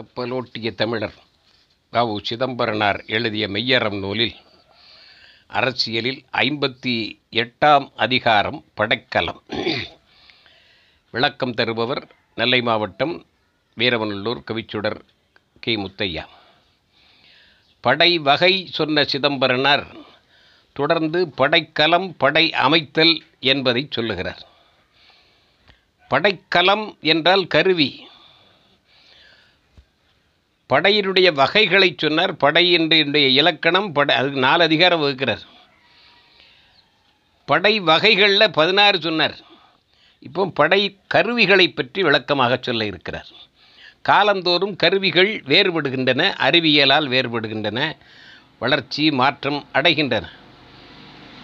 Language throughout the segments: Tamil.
கப்பலோட்டிய தமிழர் வ.உ. சிதம்பரனார் எழுதிய மெய்யறம் நூலில் அரசியலில் ஐம்பத்தி எட்டாம் அதிகாரம் படைக்கலம். விளக்கம் தருபவர் நெல்லை மாவட்டம் வீரவநல்லூர் கவிச்சுடர் கே. முத்தையா. படை வகை சொன்ன சிதம்பரனார் தொடர்ந்து படைக்கலம் படை அமைத்தல் என்பதை சொல்லுகிறார். படைக்கலம் என்றால் கருவி. படையினுடைய வகைகளை சொன்னார். படையினுடைய இலக்கணம் படை அதுக்கு நாலு அதிகாரம் வகுக்கிறார். படை வகைகளில் பதினாறு சொன்னார். இப்போ படை கருவிகளை பற்றி விளக்கமாக சொல்ல இருக்கிறார். காலந்தோறும் கருவிகள் வேறுபடுகின்றன அறிவியலால் வேறுபடுகின்றன வளர்ச்சி மாற்றம் அடைகின்றன.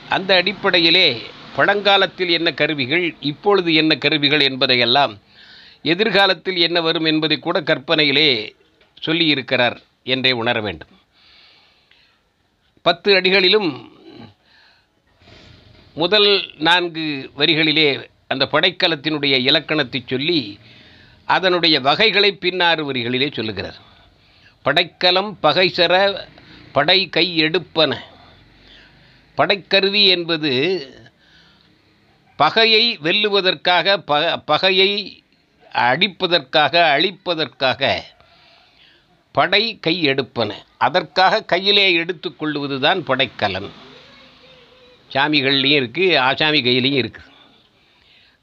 அந்த அடிப்படையிலே பழங்காலத்தில் என்ன கருவிகள் இப்பொழுது என்ன கருவிகள் என்பதையெல்லாம் எதிர்காலத்தில் என்ன வரும் என்பதை கூட கற்பனையிலே சொல்லியிருக்கிறார் என்றே உணர வேண்டும். பத்து அடிகளிலும் முதல் நான்கு வரிகளிலே அந்த படைக்கலத்தினுடைய இலக்கணத்தை சொல்லி அதனுடைய வகைகளை பின்னாறு வரிகளிலே சொல்லுகிறார். படைக்கலம் பகைசர படை கை எடுப்பன. படைக்கருவி என்பது பகையை வெல்லுவதற்காக ப பகையை அடிப்பதற்காக அழிப்பதற்காக படை கை எடுப்பன. அதற்காக கையிலே எடுத்துக்கொள்வது தான் படைக்கலன். சாமிகள்லேயும் இருக்குது ஆசாமி கையிலையும் இருக்குது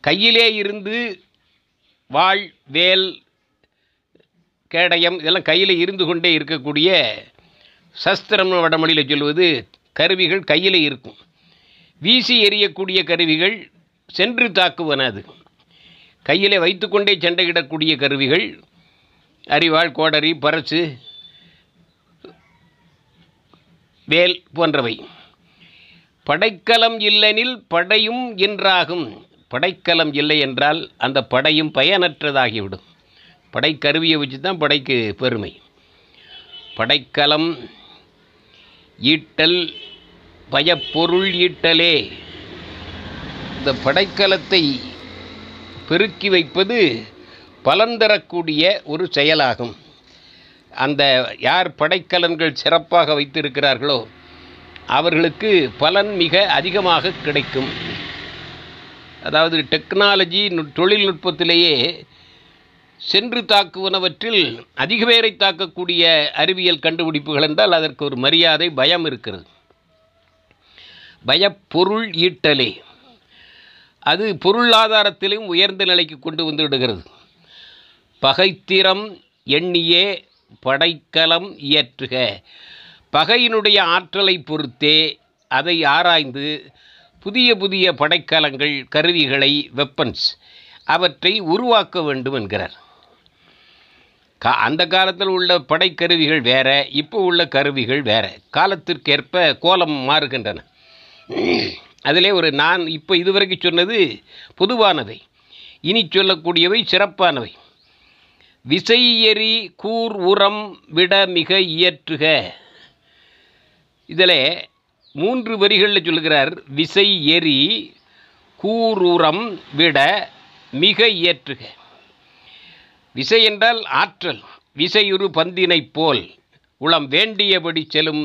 கையிலே இருந்து வாழ் வேல் கேடயம் இதெல்லாம் கையில் இருந்து கொண்டே இருக்கக்கூடிய சஸ்திரம் வடமொழியில் சொல்வது கருவிகள் கையில் இருக்கும். வீசி எறியக்கூடிய கருவிகள் சென்று தாக்குவன அது. கையிலே வைத்துக்கொண்டே சண்டையிடக்கூடிய கருவிகள் அரிவாள் கோடரி பரசு வேல் போன்றவை. படைக்கலம் இல்லெனில் படையும் என்றாகும். படைக்கலம் இல்லை என்றால் அந்த படையும் பயனற்றதாகிவிடும். படைக்கருவியை வச்சு தான் படைக்கு பெருமை. படைக்கலம் ஈட்டல் பயப்பொருள் ஈட்டலே. இந்த படைக்கலத்தை பெருக்கி வைப்பது பலன் தரக்கூடிய ஒரு செயலாகும். அந்த யார் படைக்கலன்கள் சிறப்பாக வைத்திருக்கிறார்களோ அவர்களுக்கு பலன் மிக அதிகமாக கிடைக்கும். அதாவது டெக்னாலஜி தொழில்நுட்பத்திலேயே சென்று தாக்குவனவற்றில் அதிக பேரை தாக்கக்கூடிய அறிவியல் கண்டுபிடிப்புகள் என்றால் அதற்கு ஒரு மரியாதை பயம் இருக்கிறது. பயப்பொருள் ஈட்டலே. அது பொருளாதாரத்திலும் உயர்ந்த நிலைக்கு கொண்டு வந்து விடுகிறது பகைத்திறம் எண்ணியே படைக்கலம் இயற்றுக. பகையினுடைய ஆற்றலை பொறுத்தே அதை ஆராய்ந்து புதிய புதிய படைக்கலங்கள் கருவிகளை வெப்பன்ஸ் அவற்றை உருவாக்க வேண்டும் என்கிறார். கா அந்த காலத்தில் உள்ள படைக்கருவிகள் வேற இப்போ உள்ள கருவிகள் வேற. காலத்திற்கேற்ப கோலம் மாறுகின்றன. அதிலே ஒரு நான் இப்போ இதுவரைக்கும் சொன்னது பொதுவானவை. இனி சொல்லக்கூடியவை சிறப்பானவை. விசை எறி கூர் உரம் விட மிக இயற்றுக. இதில் மூன்று வரிகளில் சொல்கிறார் விசை எரி கூருரம் விட மிக இயற்றுக. விசை என்றால் ஆற்றல் விசையுறு பந்தினைப் போல். உளம் வேண்டியபடி செல்லும்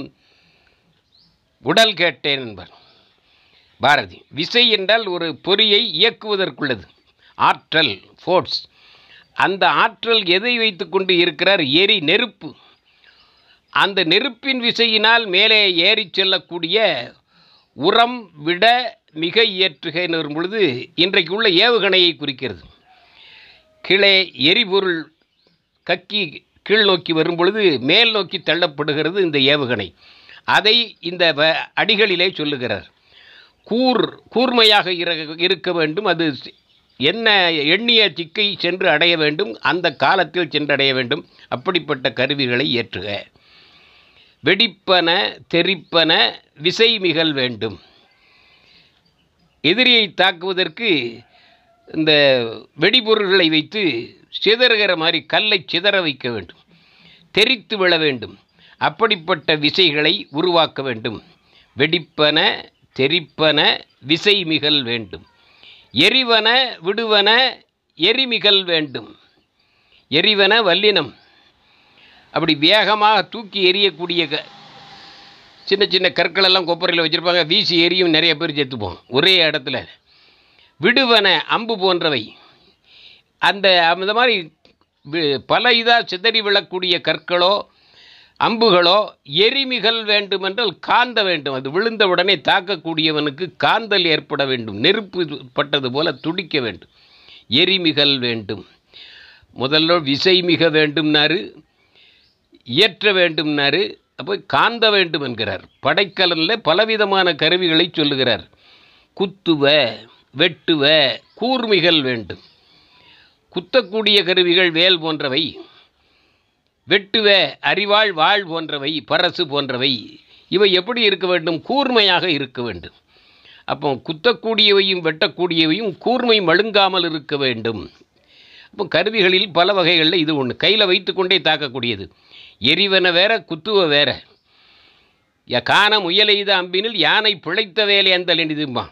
உடல் கேட்டேன் என்பர். பாரதி விசை என்றால் ஒரு பொறியை இயக்குவதற்குள்ளது. ஆற்றல் ஃபோர்ஸ் அந்த ஆற்றல் எதை வைத்துக்கொண்டு இருக்கிறார்? எரி நெருப்பு. அந்த நெருப்பின் விசையினால் மேலே ஏறி செல்லக்கூடிய உரம் விட மிக இயற்றுகைன்னு வரும் பொழுது இன்றைக்கு உள்ள ஏவுகணையை குறிக்கிறது. கீழே எரிபொருள் கக்கி கீழ் நோக்கி வரும்பொழுது மேல் நோக்கி தள்ளப்படுகிறது இந்த ஏவுகணை. அதை இந்த அடிகளிலே சொல்லுகிறார். கூர் கூர்மையாக இருக்க வேண்டும். அது என்ன எண்ணிய சிக்கை சென்று அடைய வேண்டும் அந்த காலத்தில் சென்றடைய வேண்டும் அப்படிப்பட்ட கருவிகளை ஏற்றுக வெடிப்பன தெரிப்பன விசை மிகல் வேண்டும். எதிரியை தாக்குவதற்கு இந்த வெடிபொருள்களை வைத்து சிதறுகிற மாதிரி கல்லை சிதற வைக்க வேண்டும். தெரித்து விழ வேண்டும். அப்படிப்பட்ட விசைகளை உருவாக்க வேண்டும். வெடிப்பன தெரிப்பன விசை மிகல் வேண்டும். எரிவன விடுவன எரிமிகள் வேண்டும். எரிவன வல்லினம். அப்படி வேகமாக தூக்கி எறியக்கூடிய க சின்ன சின்ன கற்களெல்லாம் கொப்பரையில் வச்சுருப்பாங்க. வீசி எரியும் நிறைய பேர் செத்துப்போம் ஒரே இடத்துல. விடுவன அம்பு போன்றவை. அந்த அந்த மாதிரி பல இதாக சிதறி விழக்கூடிய கற்களோ அம்புகளோ எரிமிகள் வேண்டுமென்றால் காந்த வேண்டும். அது விழுந்தவுடனே தாக்கக்கூடியவனுக்கு காந்தல் ஏற்பட வேண்டும். நெருப்பு பட்டது போல துடிக்க வேண்டும். எரிமிகள் வேண்டும். முதல்ல விசைமிக வேண்டும்னாரு இயற்ற வேண்டும்னாரு அப்போ காந்த வேண்டும் என்கிறார். படைக்கலனில் பலவிதமான கருவிகளை சொல்லுகிறார். குத்துவ வெட்டுவ கூர்மிகள் வேண்டும். குத்தக்கூடிய கருவிகள் வேல் போன்றவை. வெட்டுவ அறிவாள் வாழ் போன்றவை பரசு போன்றவை. இவை எப்படி இருக்க வேண்டும்? கூர்மையாக இருக்க வேண்டும். அப்போ குத்தக்கூடியவையும் வெட்டக்கூடியவையும் கூர்மை மழுங்காமல் இருக்க வேண்டும். அப்போ கருவிகளில் பல வகைகளில் இது ஒன்று கையில் வைத்துக்கொண்டே தாக்கக்கூடியது. எரிவன வேற குத்துவ வேற. ய காண முயலெய்த அம்பினில் யானை பிழைத்த வேலை அந்த இதுமா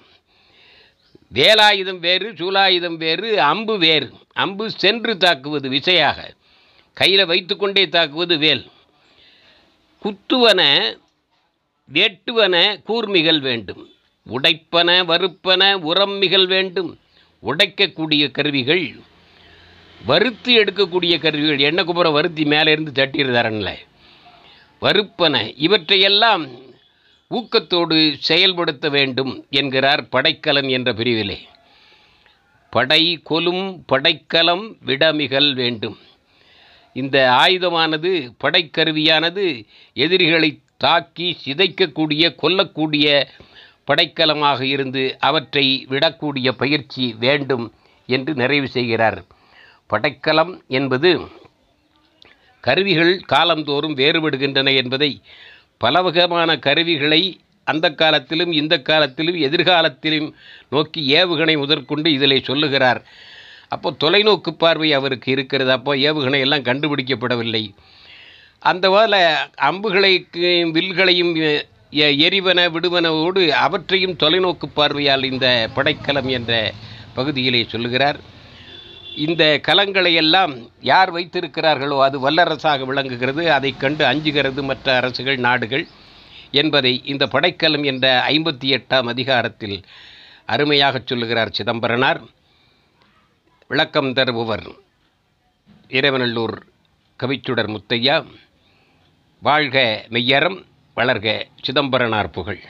வேலாயுதம் வேறு சூலாயுதம் வேறு அம்பு வேறு. அம்பு சென்று தாக்குவது விசையாக. கையில் வைத்துக்கொண்டே தாக்குவது வேல். குத்துவன வேட்டுவன கூர்மிகள் வேண்டும். உடைப்பன வறுப்பன உரம்மிகள் வேண்டும். உடைக்கக்கூடிய கருவிகள் வறுத்து எடுக்கக்கூடிய கருவிகள். எண்ணெய் குப்புற வருத்தி மேலே இருந்து தட்டிடுதாரன்ல வறுப்பன இவற்றையெல்லாம் ஊக்கத்தோடு செயல்படுத்த வேண்டும் என்கிறார் படைக்கலன் என்ற பிரிவிலே. படை கொலும் படைக்கலம் விடமிகள் வேண்டும். இந்த ஆயுதமானது படைக்கருவியானது எதிரிகளை தாக்கி சிதைக்கக்கூடிய கொல்லக்கூடிய படைக்கலமாக இருந்து அவற்றை விடக்கூடிய பயிற்சி வேண்டும் என்று நிறைவு செய்கிறார். படைக்கலம் என்பது கருவிகள் காலந்தோறும் வேறுபடுகின்றன என்பதை பலவகமான கருவிகளை அந்த காலத்திலும் இந்த காலத்திலும் எதிர்காலத்திலும் நோக்கி ஏவுகணை முதற்கொண்டு இதிலே சொல்லுகிறார். அப்போ தொலைநோக்கு பார்வை அவருக்கு இருக்கிறது. அப்போ ஏவுகணை எல்லாம் கண்டுபிடிக்கப்படவில்லை. அந்த போல அம்புகளையும் வில்களையும் எ- எரிவன விடுவனவோடு அவற்றையும் தொலைநோக்கு பார்வையால் இந்த படைக்கலம் என்ற பகுதியிலே சொல்லுகிறார். இந்த கலங்களை எல்லாம் யார் வைத்திருக்கிறார்களோ அது வல்லரசாக விளங்குகிறது. அதை கண்டு அஞ்சுகிறது மற்ற அரசுகள் நாடுகள் என்பதை இந்த படைக்கலம் என்ற ஐம்பத்தி எட்டாம் அதிகாரத்தில் அருமையாகச் சொல்லுகிறார் சிதம்பரனார். விளக்கம் தருபவர் இறைவநல்லூர் கவிச்சுடர் முத்தையா. வாழ்க மெய்யறம் வளர்க சிதம்பரனார் புகழ்.